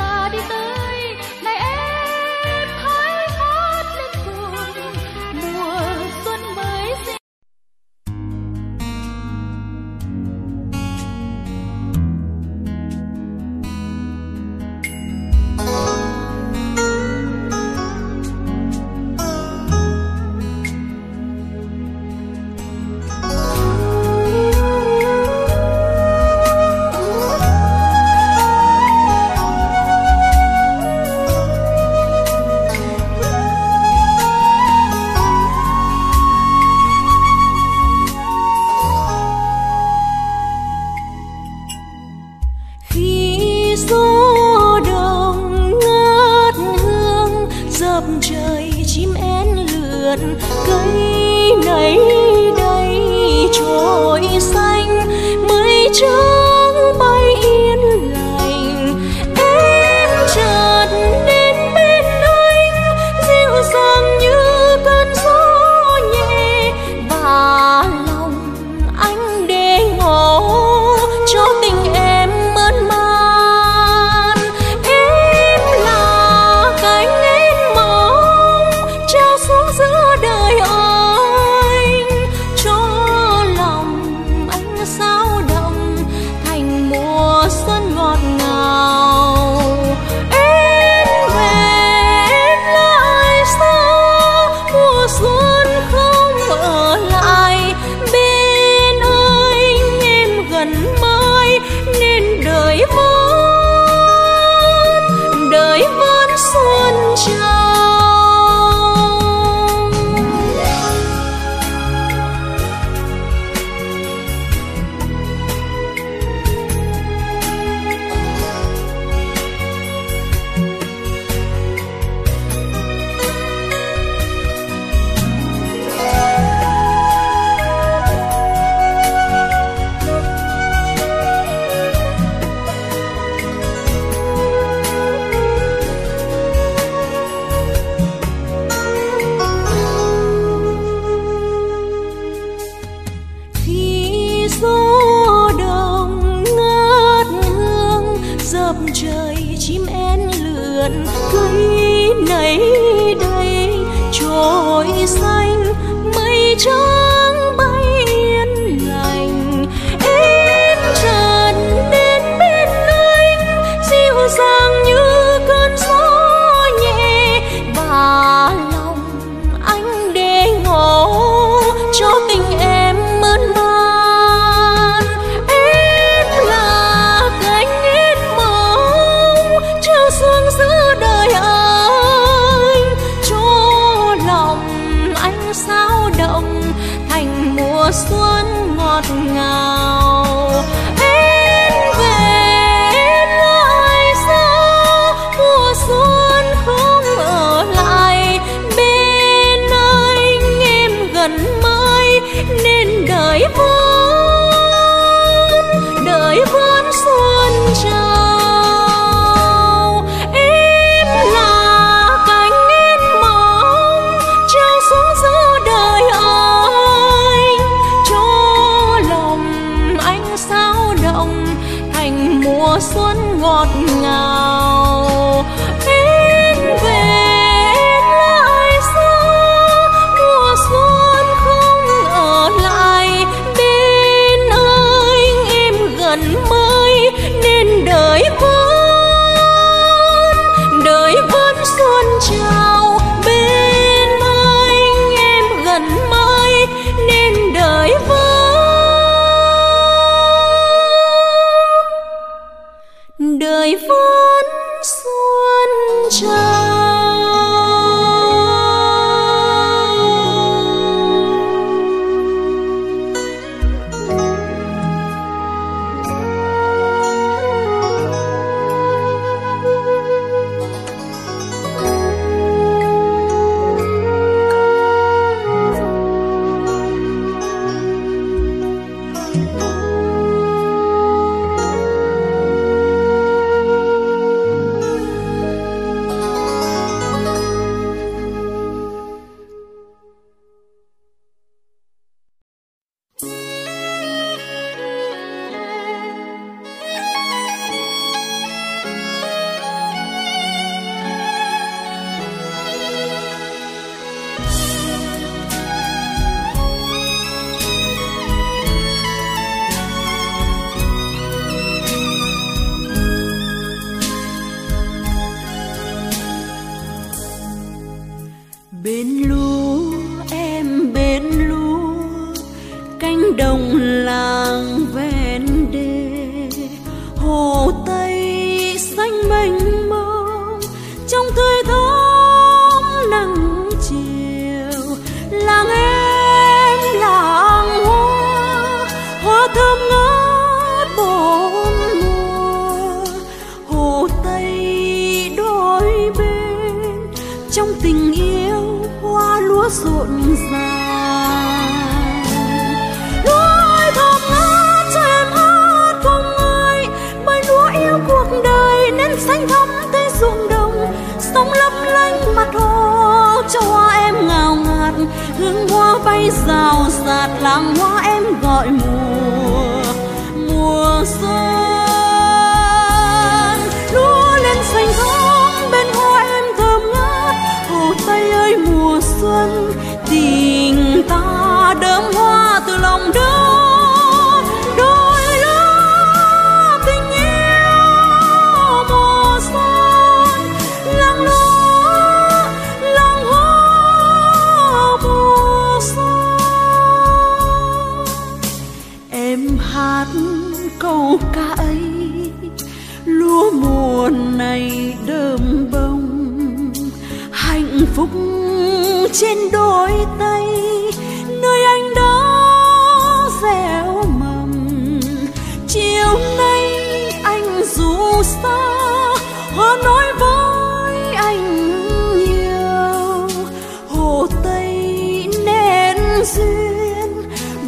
大地河。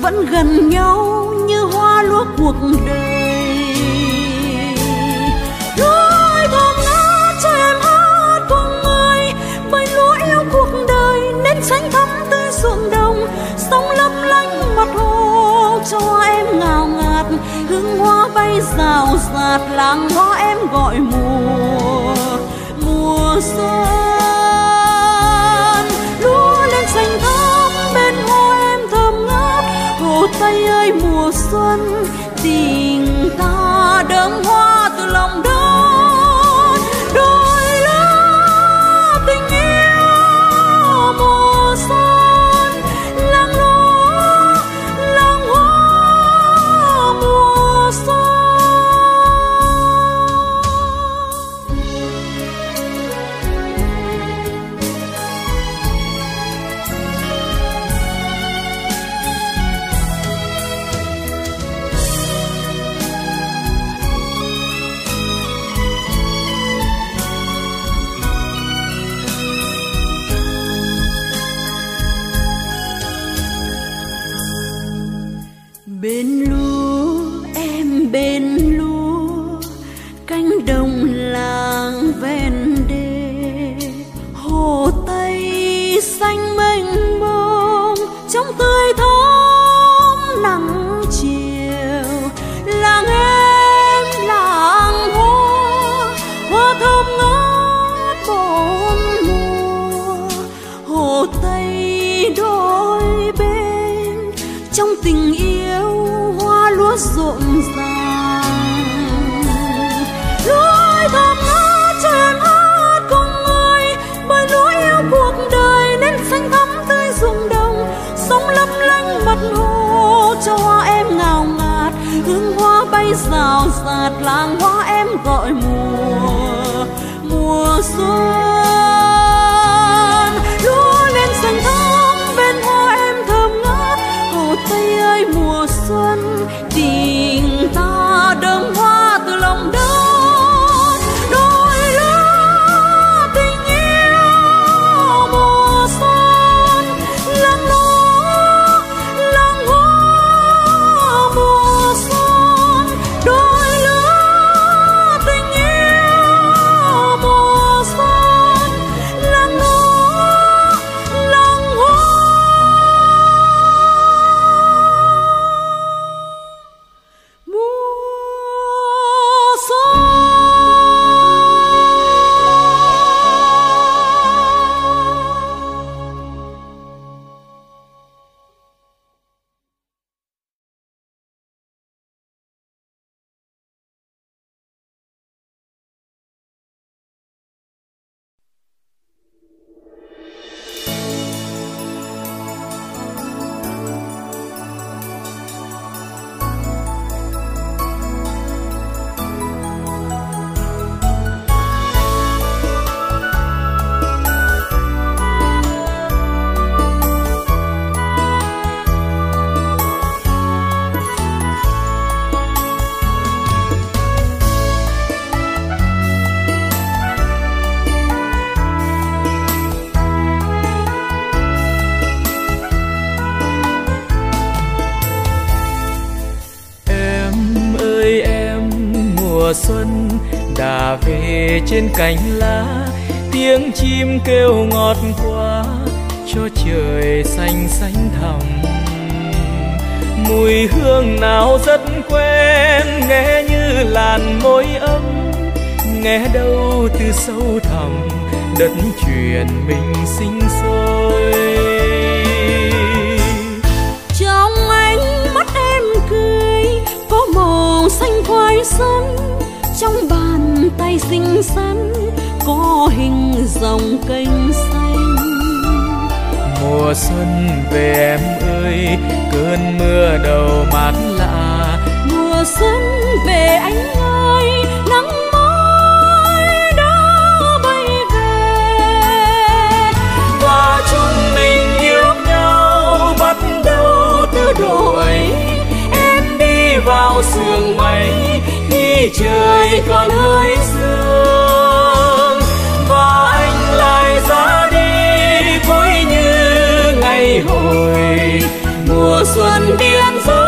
vẫn gần nhau như hoa lúa cuộc đời. Thôi thơm lá cho em hát cùng người bởi lúa yêu cuộc đời nên xanh thắm tươi ruộng đồng. Sóng lấp lánh mặt hồ cho em ngào ngạt, hương hoa bay rào rạt, làng ngõ em gọi mùa. Mùa xuân, lúa lên xanh thắm cây ơi mùa xuân tình ta đơm hoa. Cho hoa em ngào ngạt, hương hoa bay rào rạt, làng hoa em gọi mùa mùa xuân. Cành lá, tiếng chim kêu ngọt quá, cho trời xanh xanh thẳm. Mùi hương nào rất quen, nghe như làn môi ấm, nghe đâu từ sâu thẳm, đất truyền mình sinh sôi. Trong ánh mắt em cười, có màu xanh khoai sớm tay xinh xắn có hình dòng kênh xanh. Mùa xuân về em ơi cơn mưa đầu mát lạ. Mùa xuân về anh ơi nắng mới đã bay về. Và chúng mình yêu nhau bắt đầu từ đổi em đi vào sương mây trời còn hơi sương hồi. Mùa xuân biên giới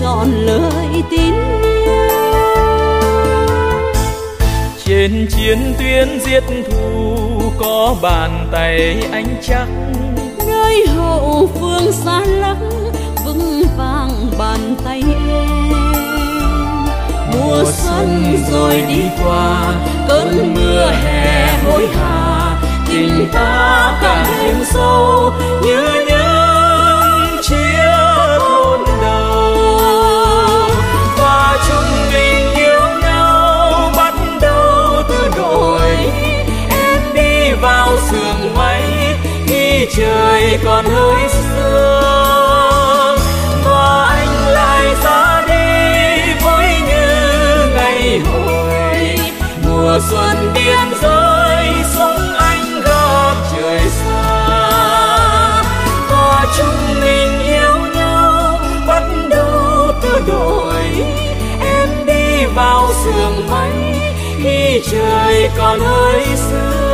trọn lời tin trên chiến tuyến giết thù có bàn tay anh chắc nơi hậu phương xa lắc vững vàng bàn tay em. Mùa xuân rồi đi qua cơn mưa hè hối hả. tình ta càng thêm sâu như những chiếc khi trời còn hơi sương và anh lại ra đi với như ngày hồi. Mùa xuân biên giới sống anh gặp trời xa. Và chúng mình yêu nhau, bắt đầu từ đổi em đi vào sương mây, khi trời còn hơi sương.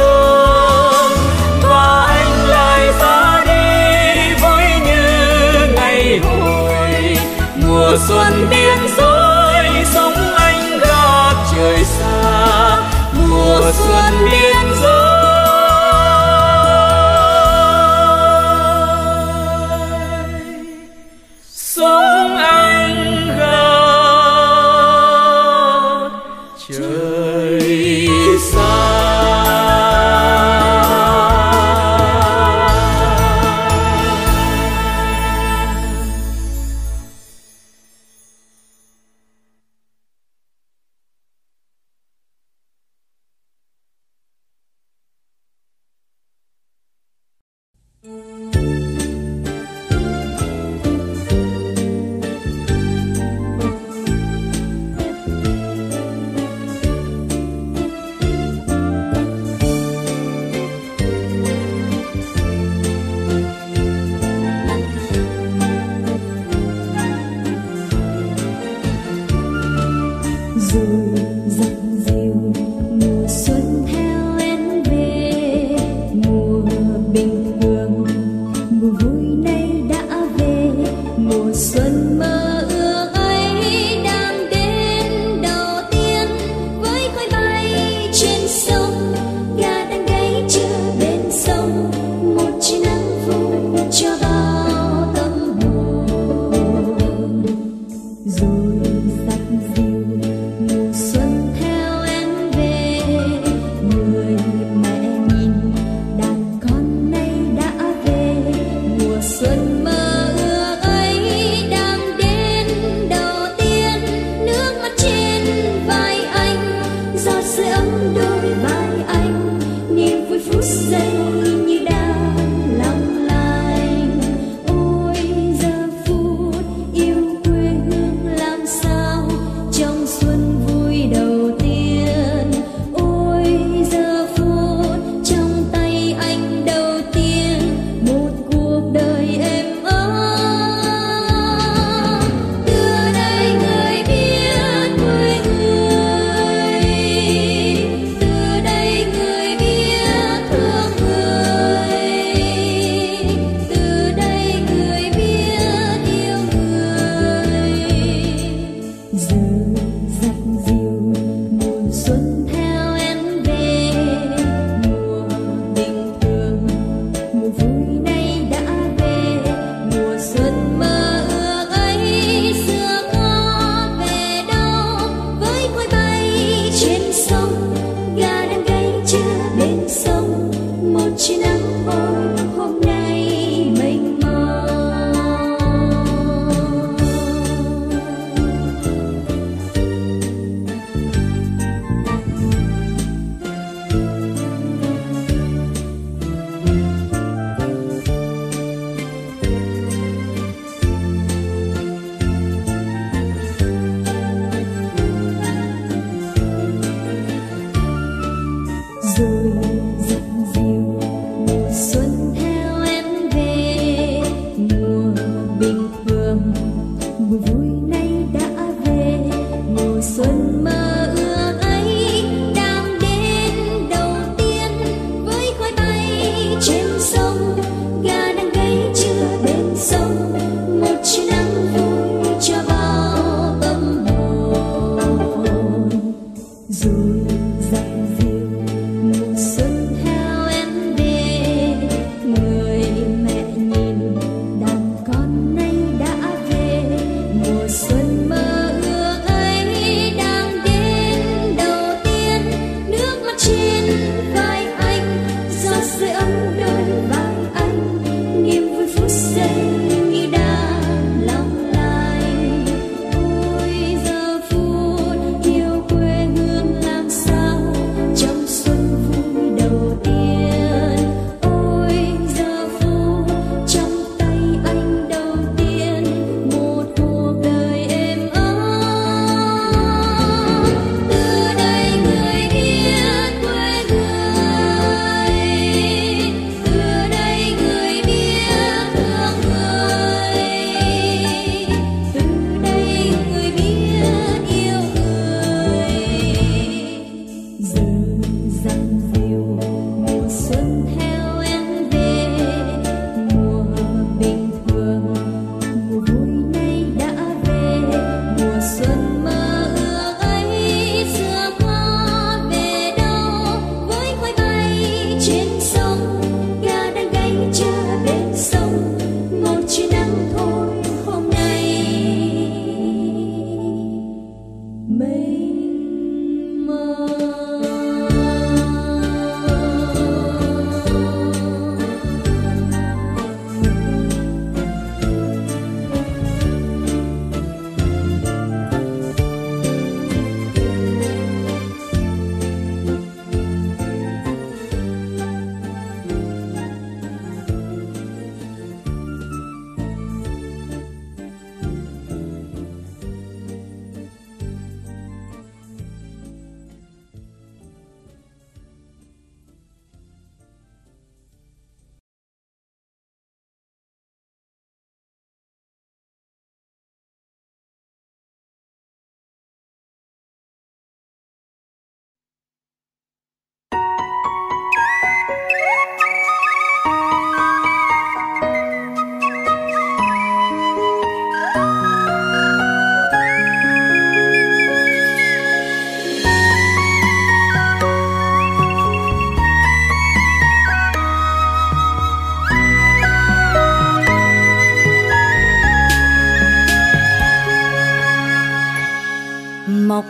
Hustling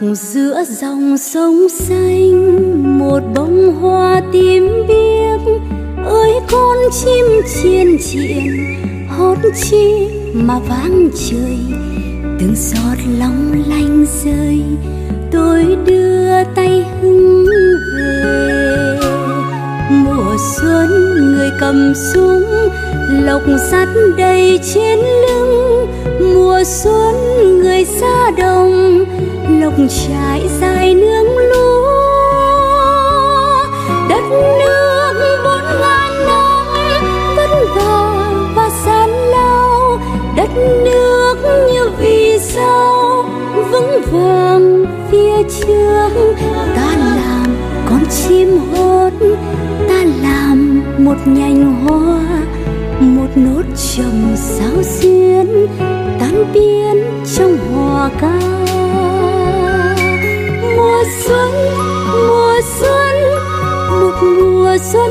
giữa dòng sông xanh, một bông hoa tím biếc. Ơi, con chim chiên chiên, hót chi mà vang trời. Từng giọt long lanh rơi, tôi đưa tay hứng về. Mùa xuân người cầm súng lộc sắt đầy trên lưng. Mùa xuân người xa đồng lộc trải dài nương lúa. Đất nước bốn ngàn năm vất vả và gian lao. Đất nước như vì sao vững vàng phía trước. Ta làm con chim hót, ta làm một nhành hoa, một nốt trầm sao xuyên tan biến trong hòa ca mùa xuân mùa xuân một mùa xuân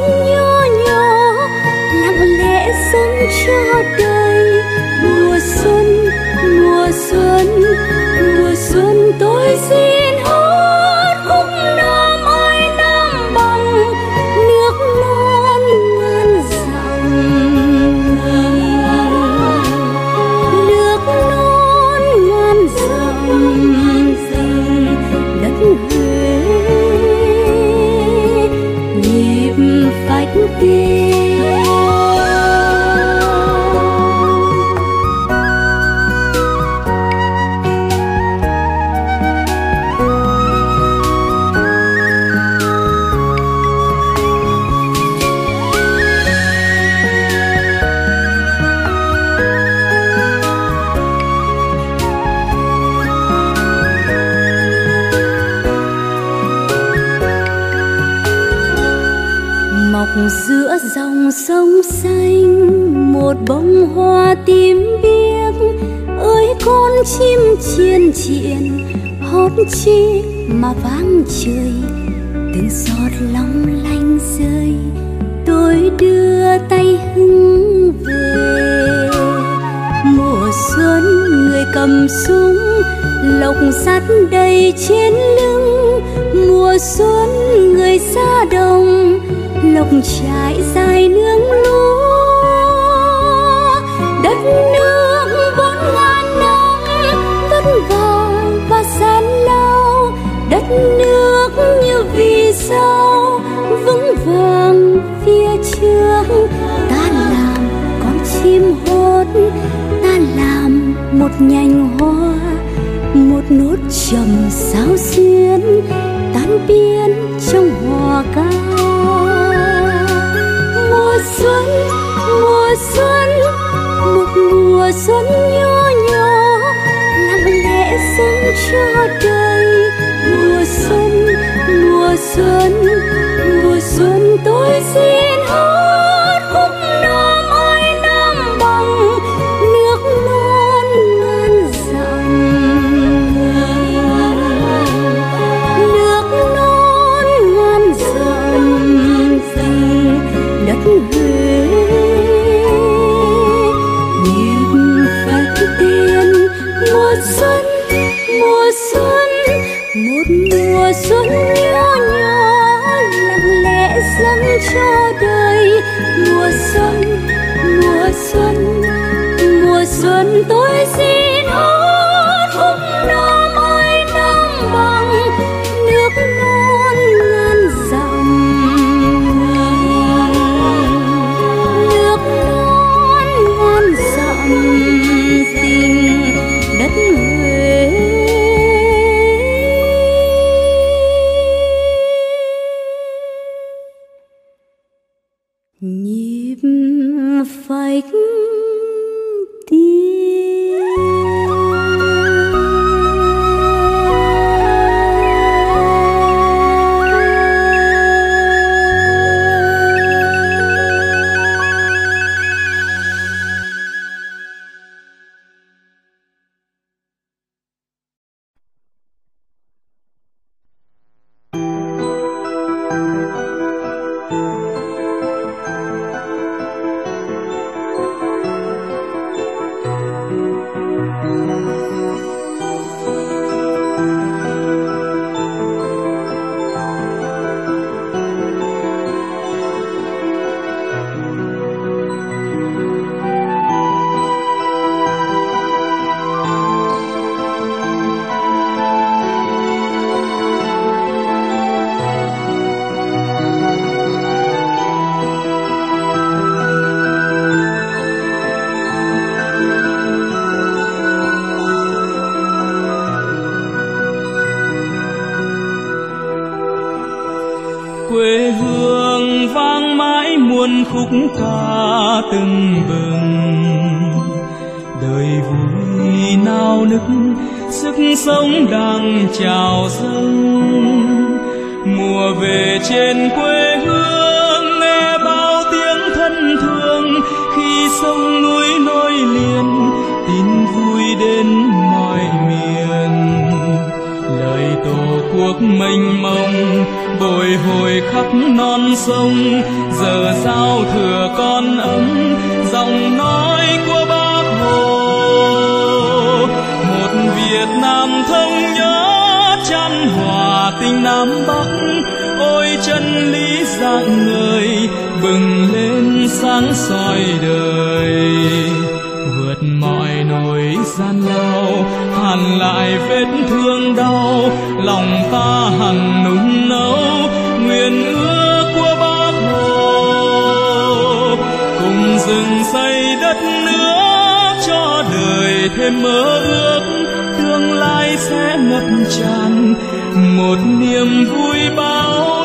bông hoa tím biếc ơi, con chim chiên chiên, hót chi mà vang trời. Từng giọt long lanh rơi, tôi đưa tay hưng về. Mùa xuân người cầm súng, lộc sắt đầy trên lưng. Mùa xuân người xa đồng, lộc trải dài nương lúa đất nước bốn ngàn năm vất vả và gian lao. Đất nước như vì sao vững vàng phía trước. Ta làm con chim hót, ta làm một nhành hoa, một nốt trầm sao xuyên tan biến trong hòa ca mùa xuân mùa xuân xuân nhỏ sẽ ngập tràn một niềm vui bao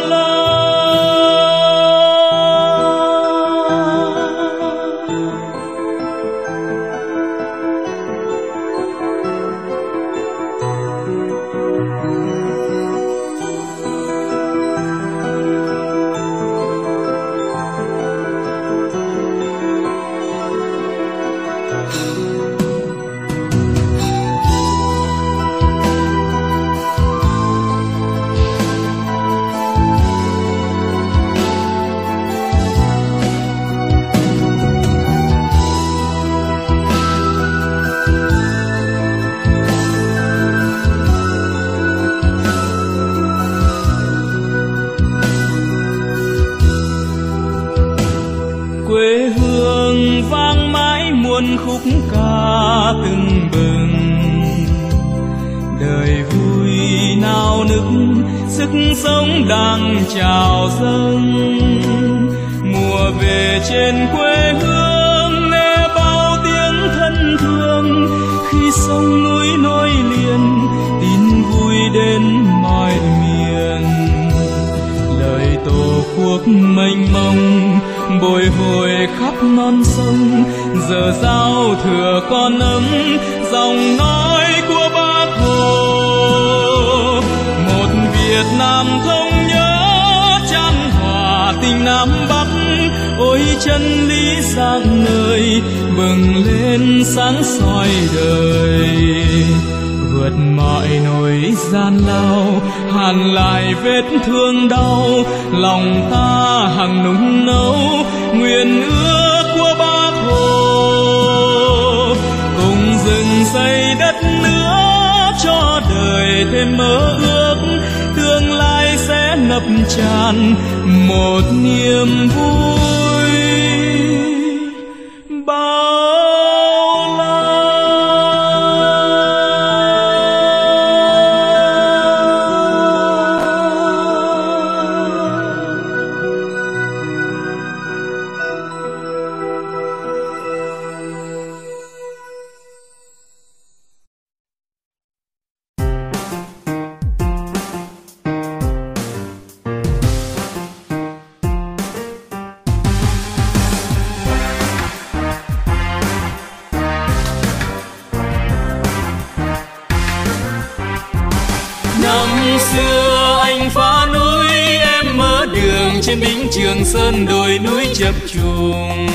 sơn đồi núi chập trùng.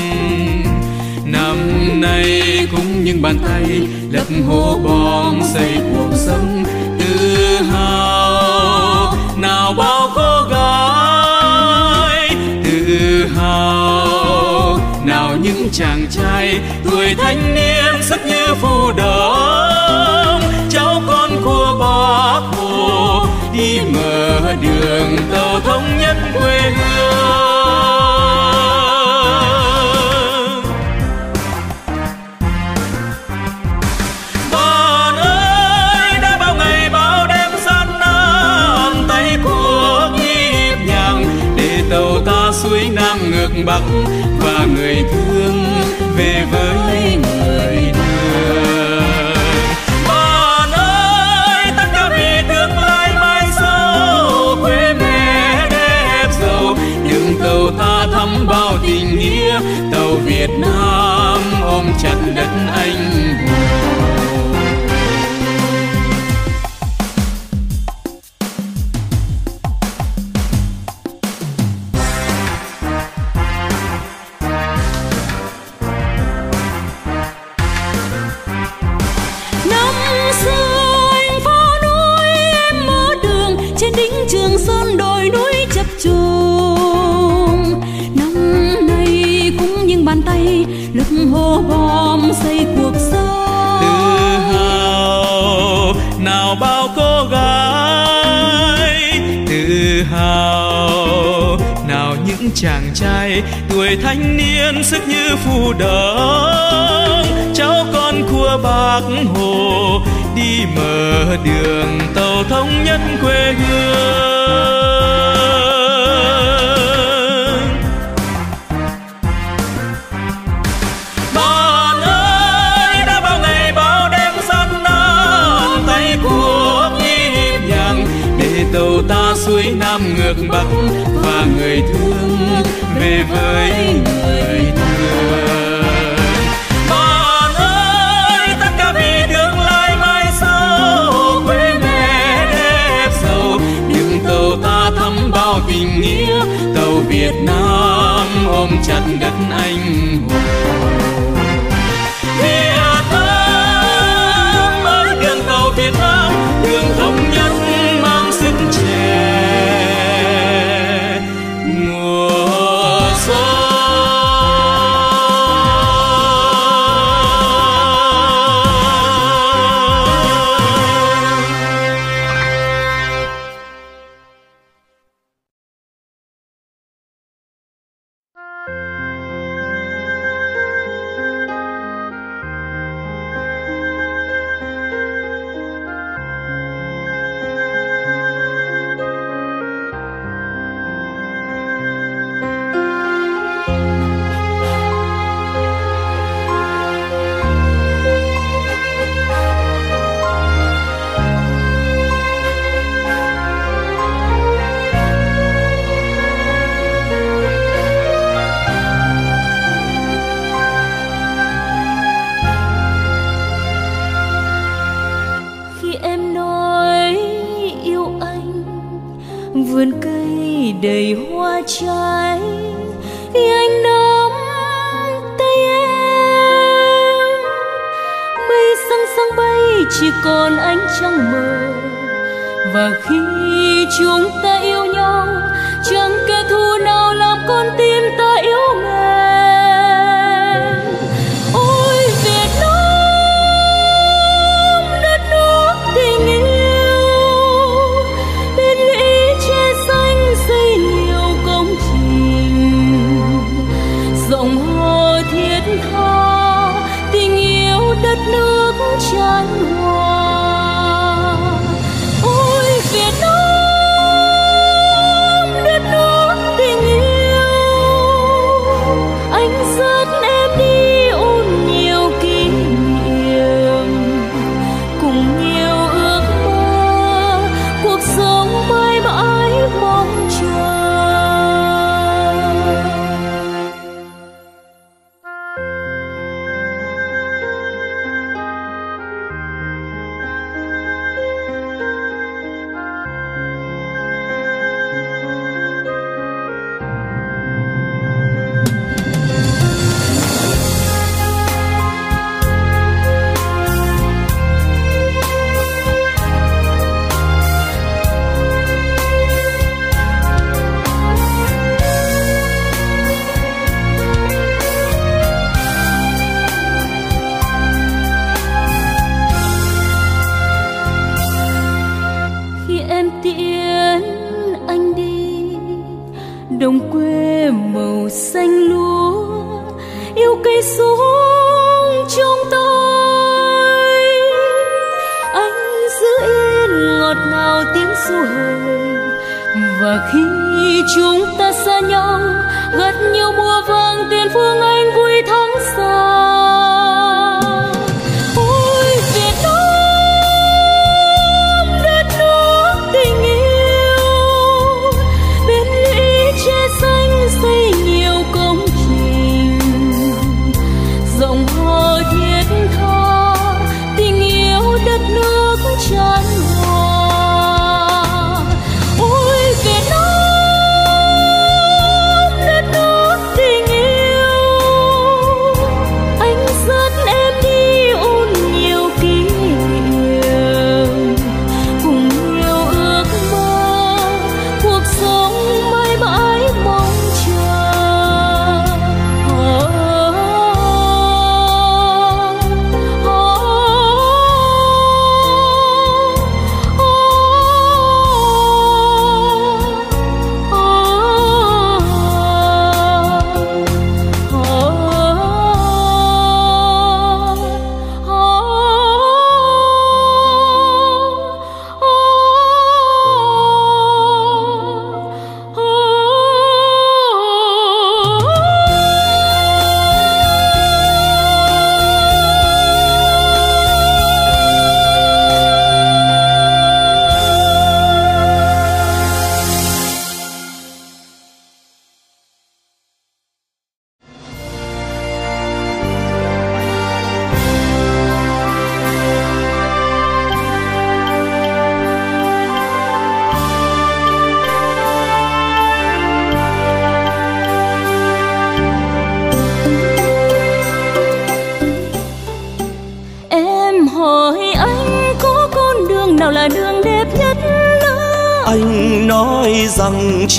Năm nay cũng những bàn tay lập hồ bom xây cuộc sống tự hào. Nào bao cô gái tự hào. Nào những chàng trai tuổi thanh niên Việt Nam ôm chặt đất anh hùng vào những chàng trai tuổi thanh niên sức như phù đồng cháu con của bác hồ đi mở đường tàu thống nhất quê hương. Nước bắc và người thương về với người thương. Bạn ơi, tất cả vì tương lai mai sau, quê mẹ đẹp giàu. Nhưng tàu ta thắm bao tình nghĩa, tàu Việt Nam ôm chặt đất anh hùng.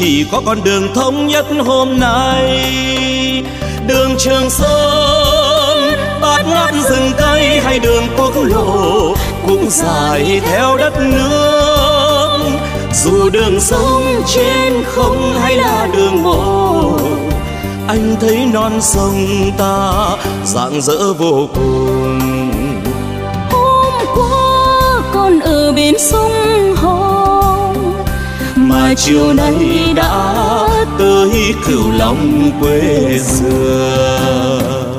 Chỉ có con đường thống nhất hôm nay. Đường trường sơn, bát ngát rừng cây hay đường quốc lộ cũng dài theo đất nước. Dù đường sông trên không hay là đường bộ anh thấy non sông ta rạng rỡ vô cùng. Hôm qua con ở bên sông chiều nay đã tới cửu long quê xưa.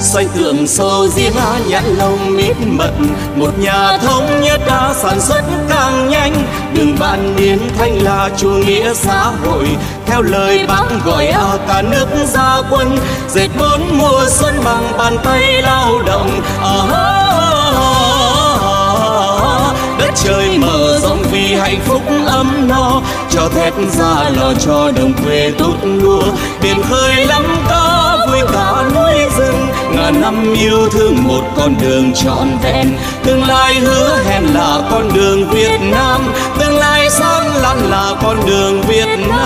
Xoay tượng sâu riêng nhãn lông mít mật, một nhà thống nhất đã sản xuất càng nhanh. Đường bạn niên thanh là chủ nghĩa xã hội theo lời bác gọi ở cả nước ra quân. Dệt bốn mùa xuân bằng bàn tay lao động à, đất trời mở rộng vì hạnh phúc ấm no. Cho thép ra lò cho đồng quê tốt lúa biển khơi lắm cá vui cả núi rừng. Ngàn năm yêu thương một con đường trọn vẹn tương lai hứa hẹn là con đường Việt Nam. Tương lai sáng lăn là con đường Việt Nam.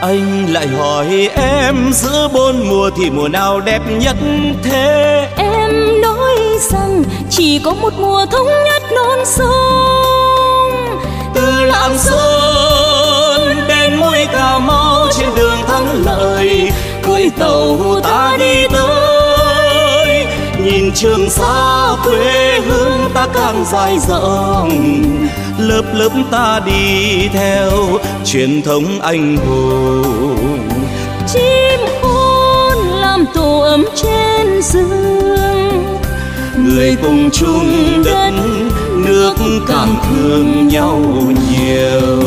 Anh lại hỏi em giữa bốn mùa thì mùa nào đẹp nhất thế? Em nói rằng chỉ có một mùa thống nhất non sông. Từ lạng sơn đến mũi cà mau trên đường thắng lợi cưỡi tàu ta đi tới. Nhìn trường xa quê hương ta càng dài rộng lớp lớp ta đi theo truyền thống anh hùng. Chim khôn làm tổ ấm trên giường người cùng chung đất nước càng thương nhau nhiều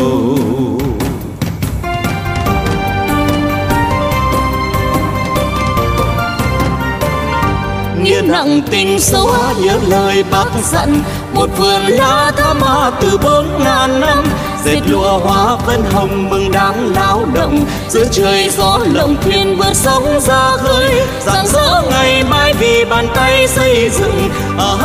nghĩa nặng tình sâu nhớ lời bác dặn. một vườn lá thắm hoa từ bốn ngàn năm. dệt lụa hoa vân hồng mừng đáng lao động. Giữa trời gió lộng thuyền vượt sóng ra khơi. rạng rỡ ngày mai vì bàn tay xây dựng. À,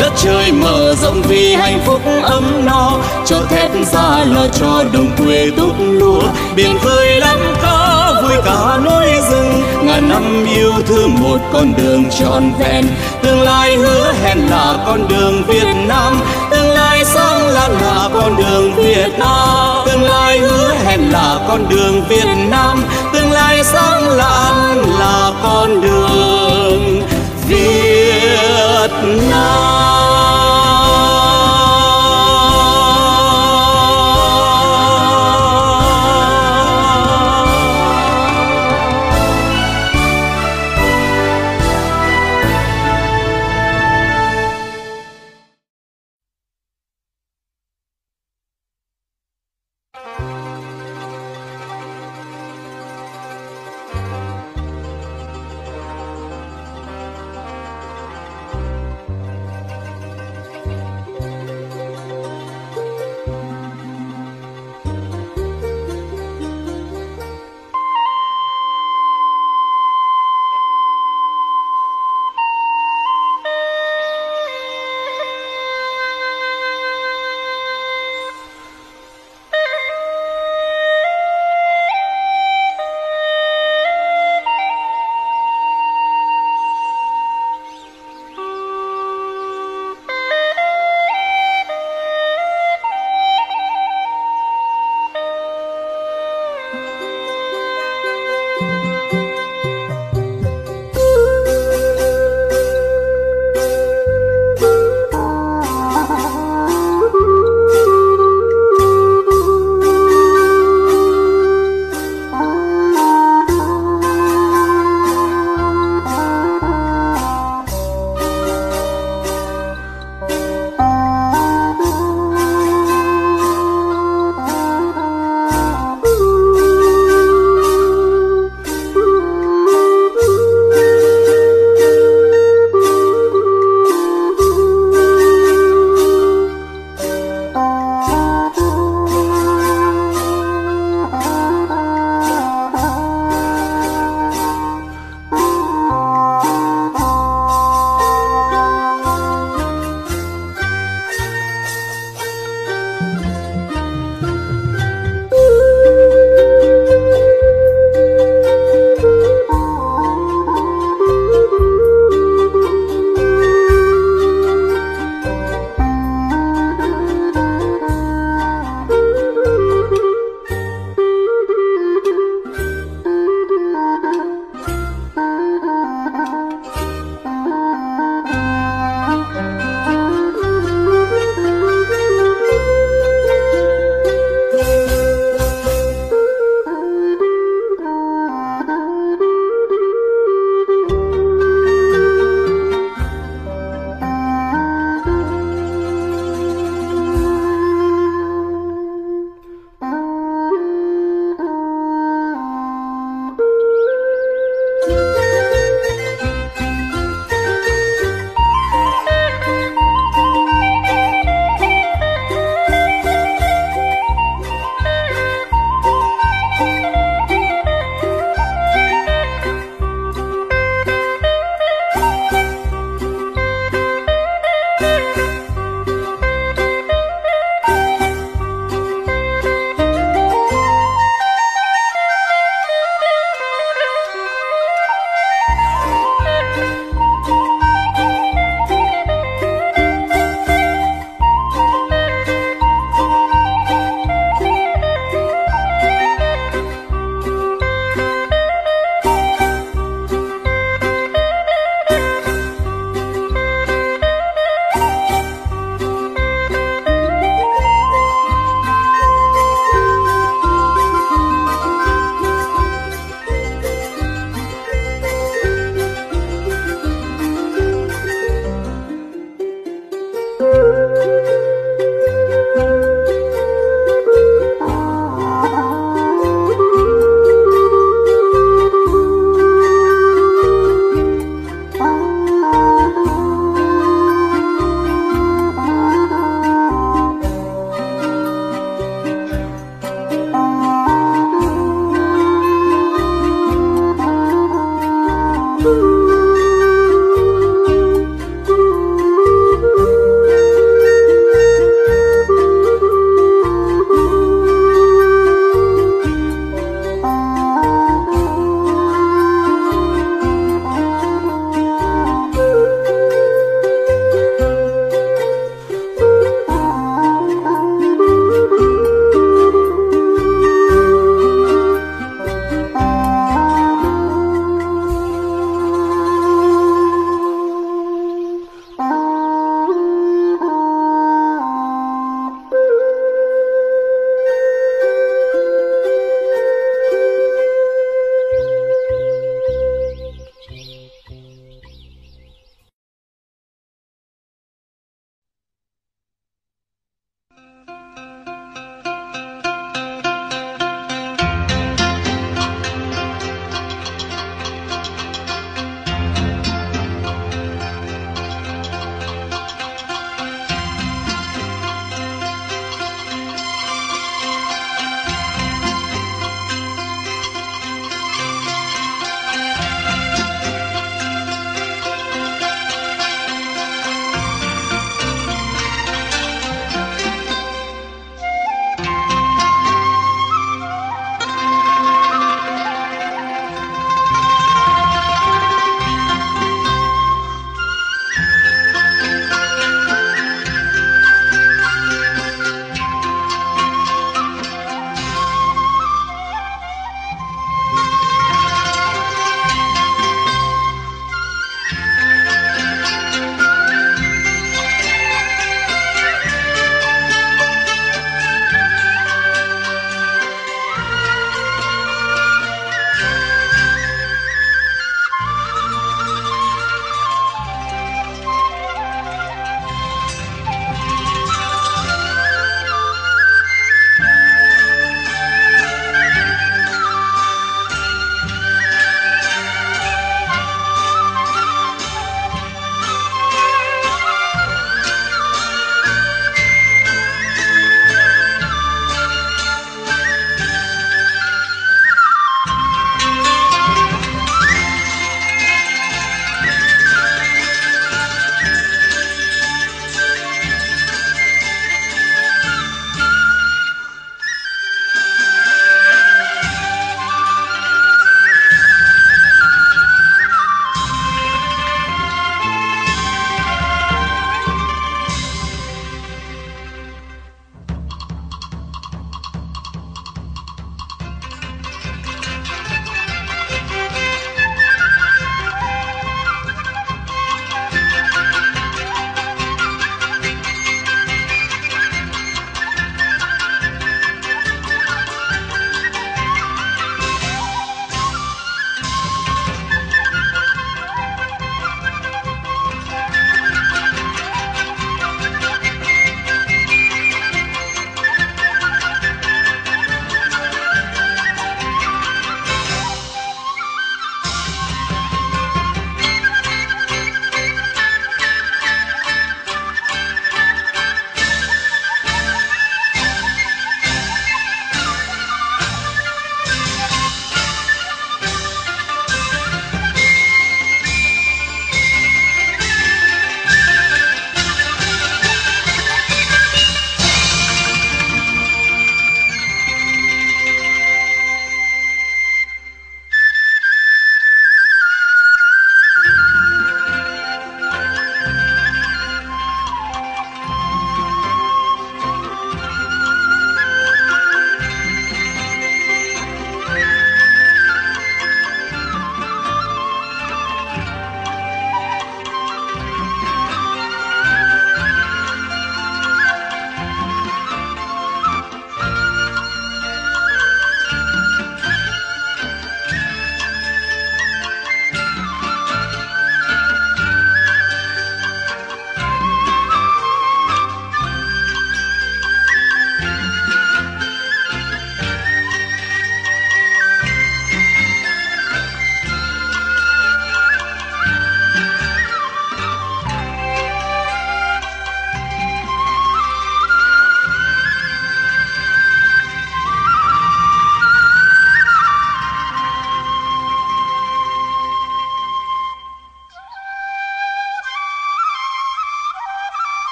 đất trời mở rộng vì hạnh phúc ấm no. Cho thét ra lo cho đồng quê tốt lúa. Biển khơi lắm cá với cả núi rừng. Ngàn năm yêu thương một con đường tròn vẹn. Tương lai hứa hẹn là con đường Việt Nam. Tương lai sáng lạn là con đường Việt Nam. Tương lai hứa hẹn là con đường Việt Nam. Tương lai sáng lạn là con đường Việt Nam.